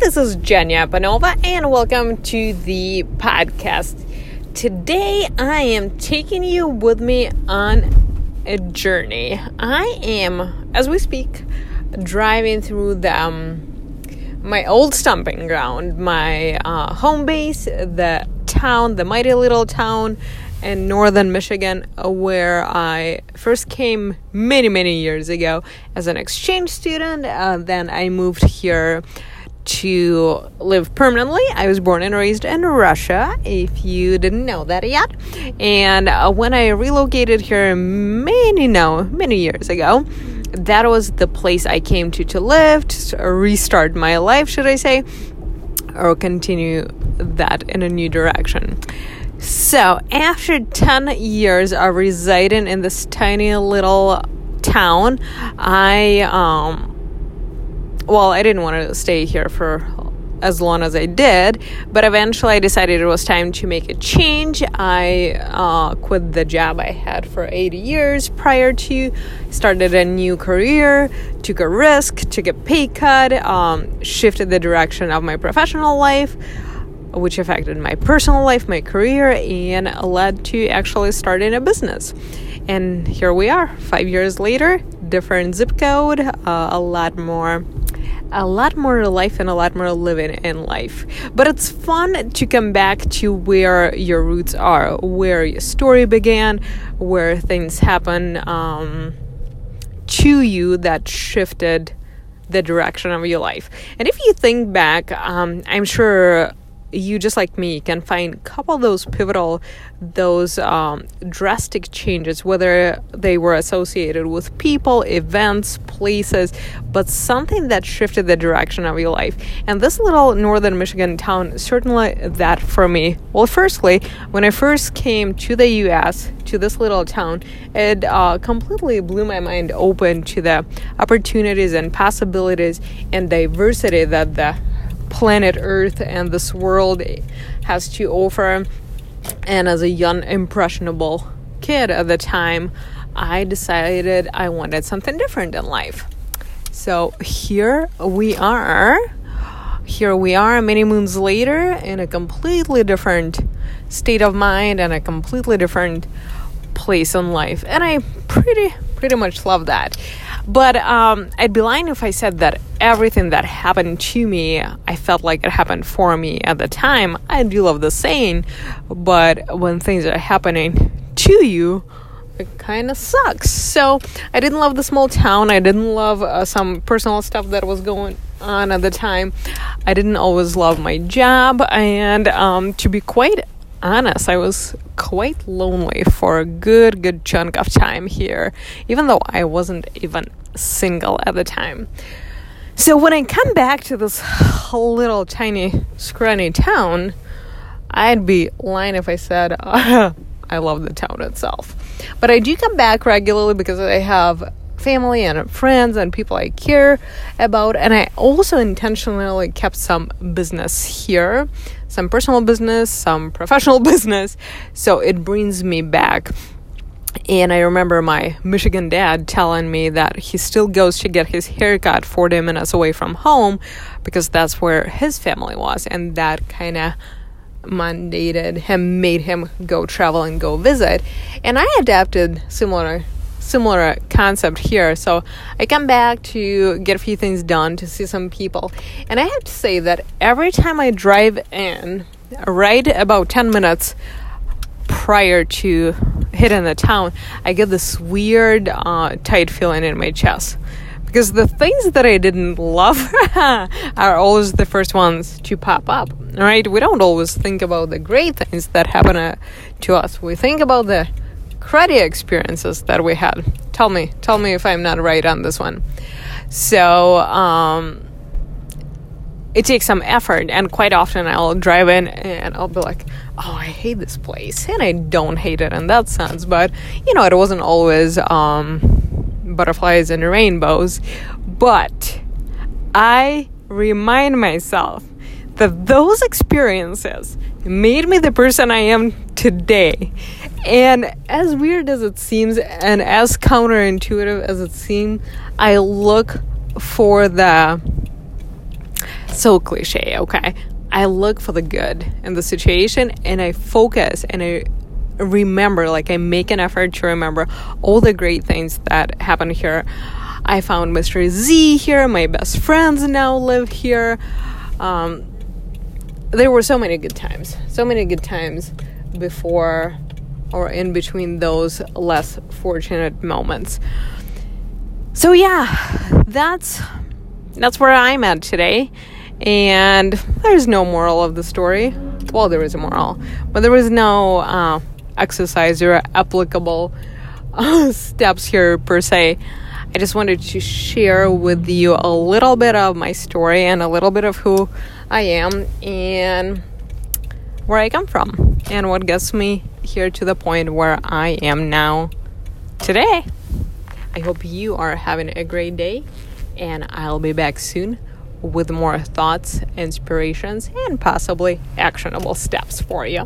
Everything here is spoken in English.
This is Jenya Panova, and welcome to the podcast. Today, I am taking you with me on a journey. I am, as we speak, driving through the um, my old stomping ground, my uh, home base, the town, the mighty little town in northern Michigan, where I first came many, many years ago as an exchange student. Uh, then I moved here to live permanently. I was born and raised in Russia, if you didn't know that yet. And uh, when I relocated here many, no, many years ago, that was the place I came to to live, to restart my life, should I say, or continue that in a new direction. So, after 10 years of residing in this tiny little town, I, um, well, I didn't want to stay here for as long as I did, but eventually I decided it was time to make a change. I uh, quit the job I had for 80 years prior to, started a new career, took a risk, took a pay cut, um, shifted the direction of my professional life which affected my personal life, my career, and led to actually starting a business. And here we are, five years later, different zip code, uh, a lot more. A lot more life and a lot more living in life. But it's fun to come back to where your roots are, where your story began, where things happen um, to you that shifted the direction of your life. And if you think back, um, I'm sure you just like me can find a couple of those pivotal those um, drastic changes whether they were associated with people events places but something that shifted the direction of your life. And this little northern michigan town certainly that for me. Well firstly when i first came to the us to this little town it uh, completely blew my mind open to the opportunities and possibilities and diversity that the planet Earth and this world has to offer. And as a young, impressionable kid at the time, I decided I wanted something different in life. So here we are. Here we are many moons later in a completely different state of mind and a completely different place in life. And I pretty pretty much love that. But um, I'd be lying if I said that everything that happened to me, I felt like it happened for me at the time. I do love the saying, but when things are happening to you, it kind of sucks. So I didn't love the small town. I didn't love uh, some personal stuff that was going on at the time. I didn't always love my job, and um, to be quite honest, I was quite lonely for a good, good chunk of time here, even though I wasn't even single at the time. So when I come back to this little tiny, scrawny town, I'd be lying if I said uh, I love the town itself. But I do come back regularly because I have family and friends and people I care about. And I also intentionally kept some business here some personal business, some professional business. So it brings me back. And I remember my Michigan dad telling me that he still goes to get his haircut 40 minutes away from home because that's where his family was. And that kind of mandated him, made him go travel and go visit. And I adapted similar similar concept here. So I come back to get a few things done to see some people. And I have to say that every time I drive in, right about 10 minutes prior to hitting the town, I get this weird, uh, tight feeling in my chest. Because the things that I didn't love are always the first ones to pop up, right? We don't always think about the great things that happen uh, to us. We think about the cruddy experiences that we had. Tell me, tell me if I'm not right on this one. So, um, it takes some effort, and quite often I'll drive in and I'll be like, "Oh, I hate this place," and I don't hate it in that sense, but you know, it wasn't always um, butterflies and rainbows. But I remind myself that those experiences made me the person I am today. And as weird as it seems, and as counterintuitive as it seems, I look for the so cliche, okay? I look for the good in the situation and I focus and I remember, like, I make an effort to remember all the great things that happened here. I found Mr. Z here, my best friends now live here. Um, there were so many good times, so many good times before or in between those less fortunate moments. So yeah, that's that's where I'm at today. And there's no moral of the story. Well, there is a moral, but there was no uh, exercise or applicable uh, steps here per se. I just wanted to share with you a little bit of my story and a little bit of who I am and where I come from and what gets me here to the point where I am now today. I hope you are having a great day and I'll be back soon with more thoughts, inspirations, and possibly actionable steps for you.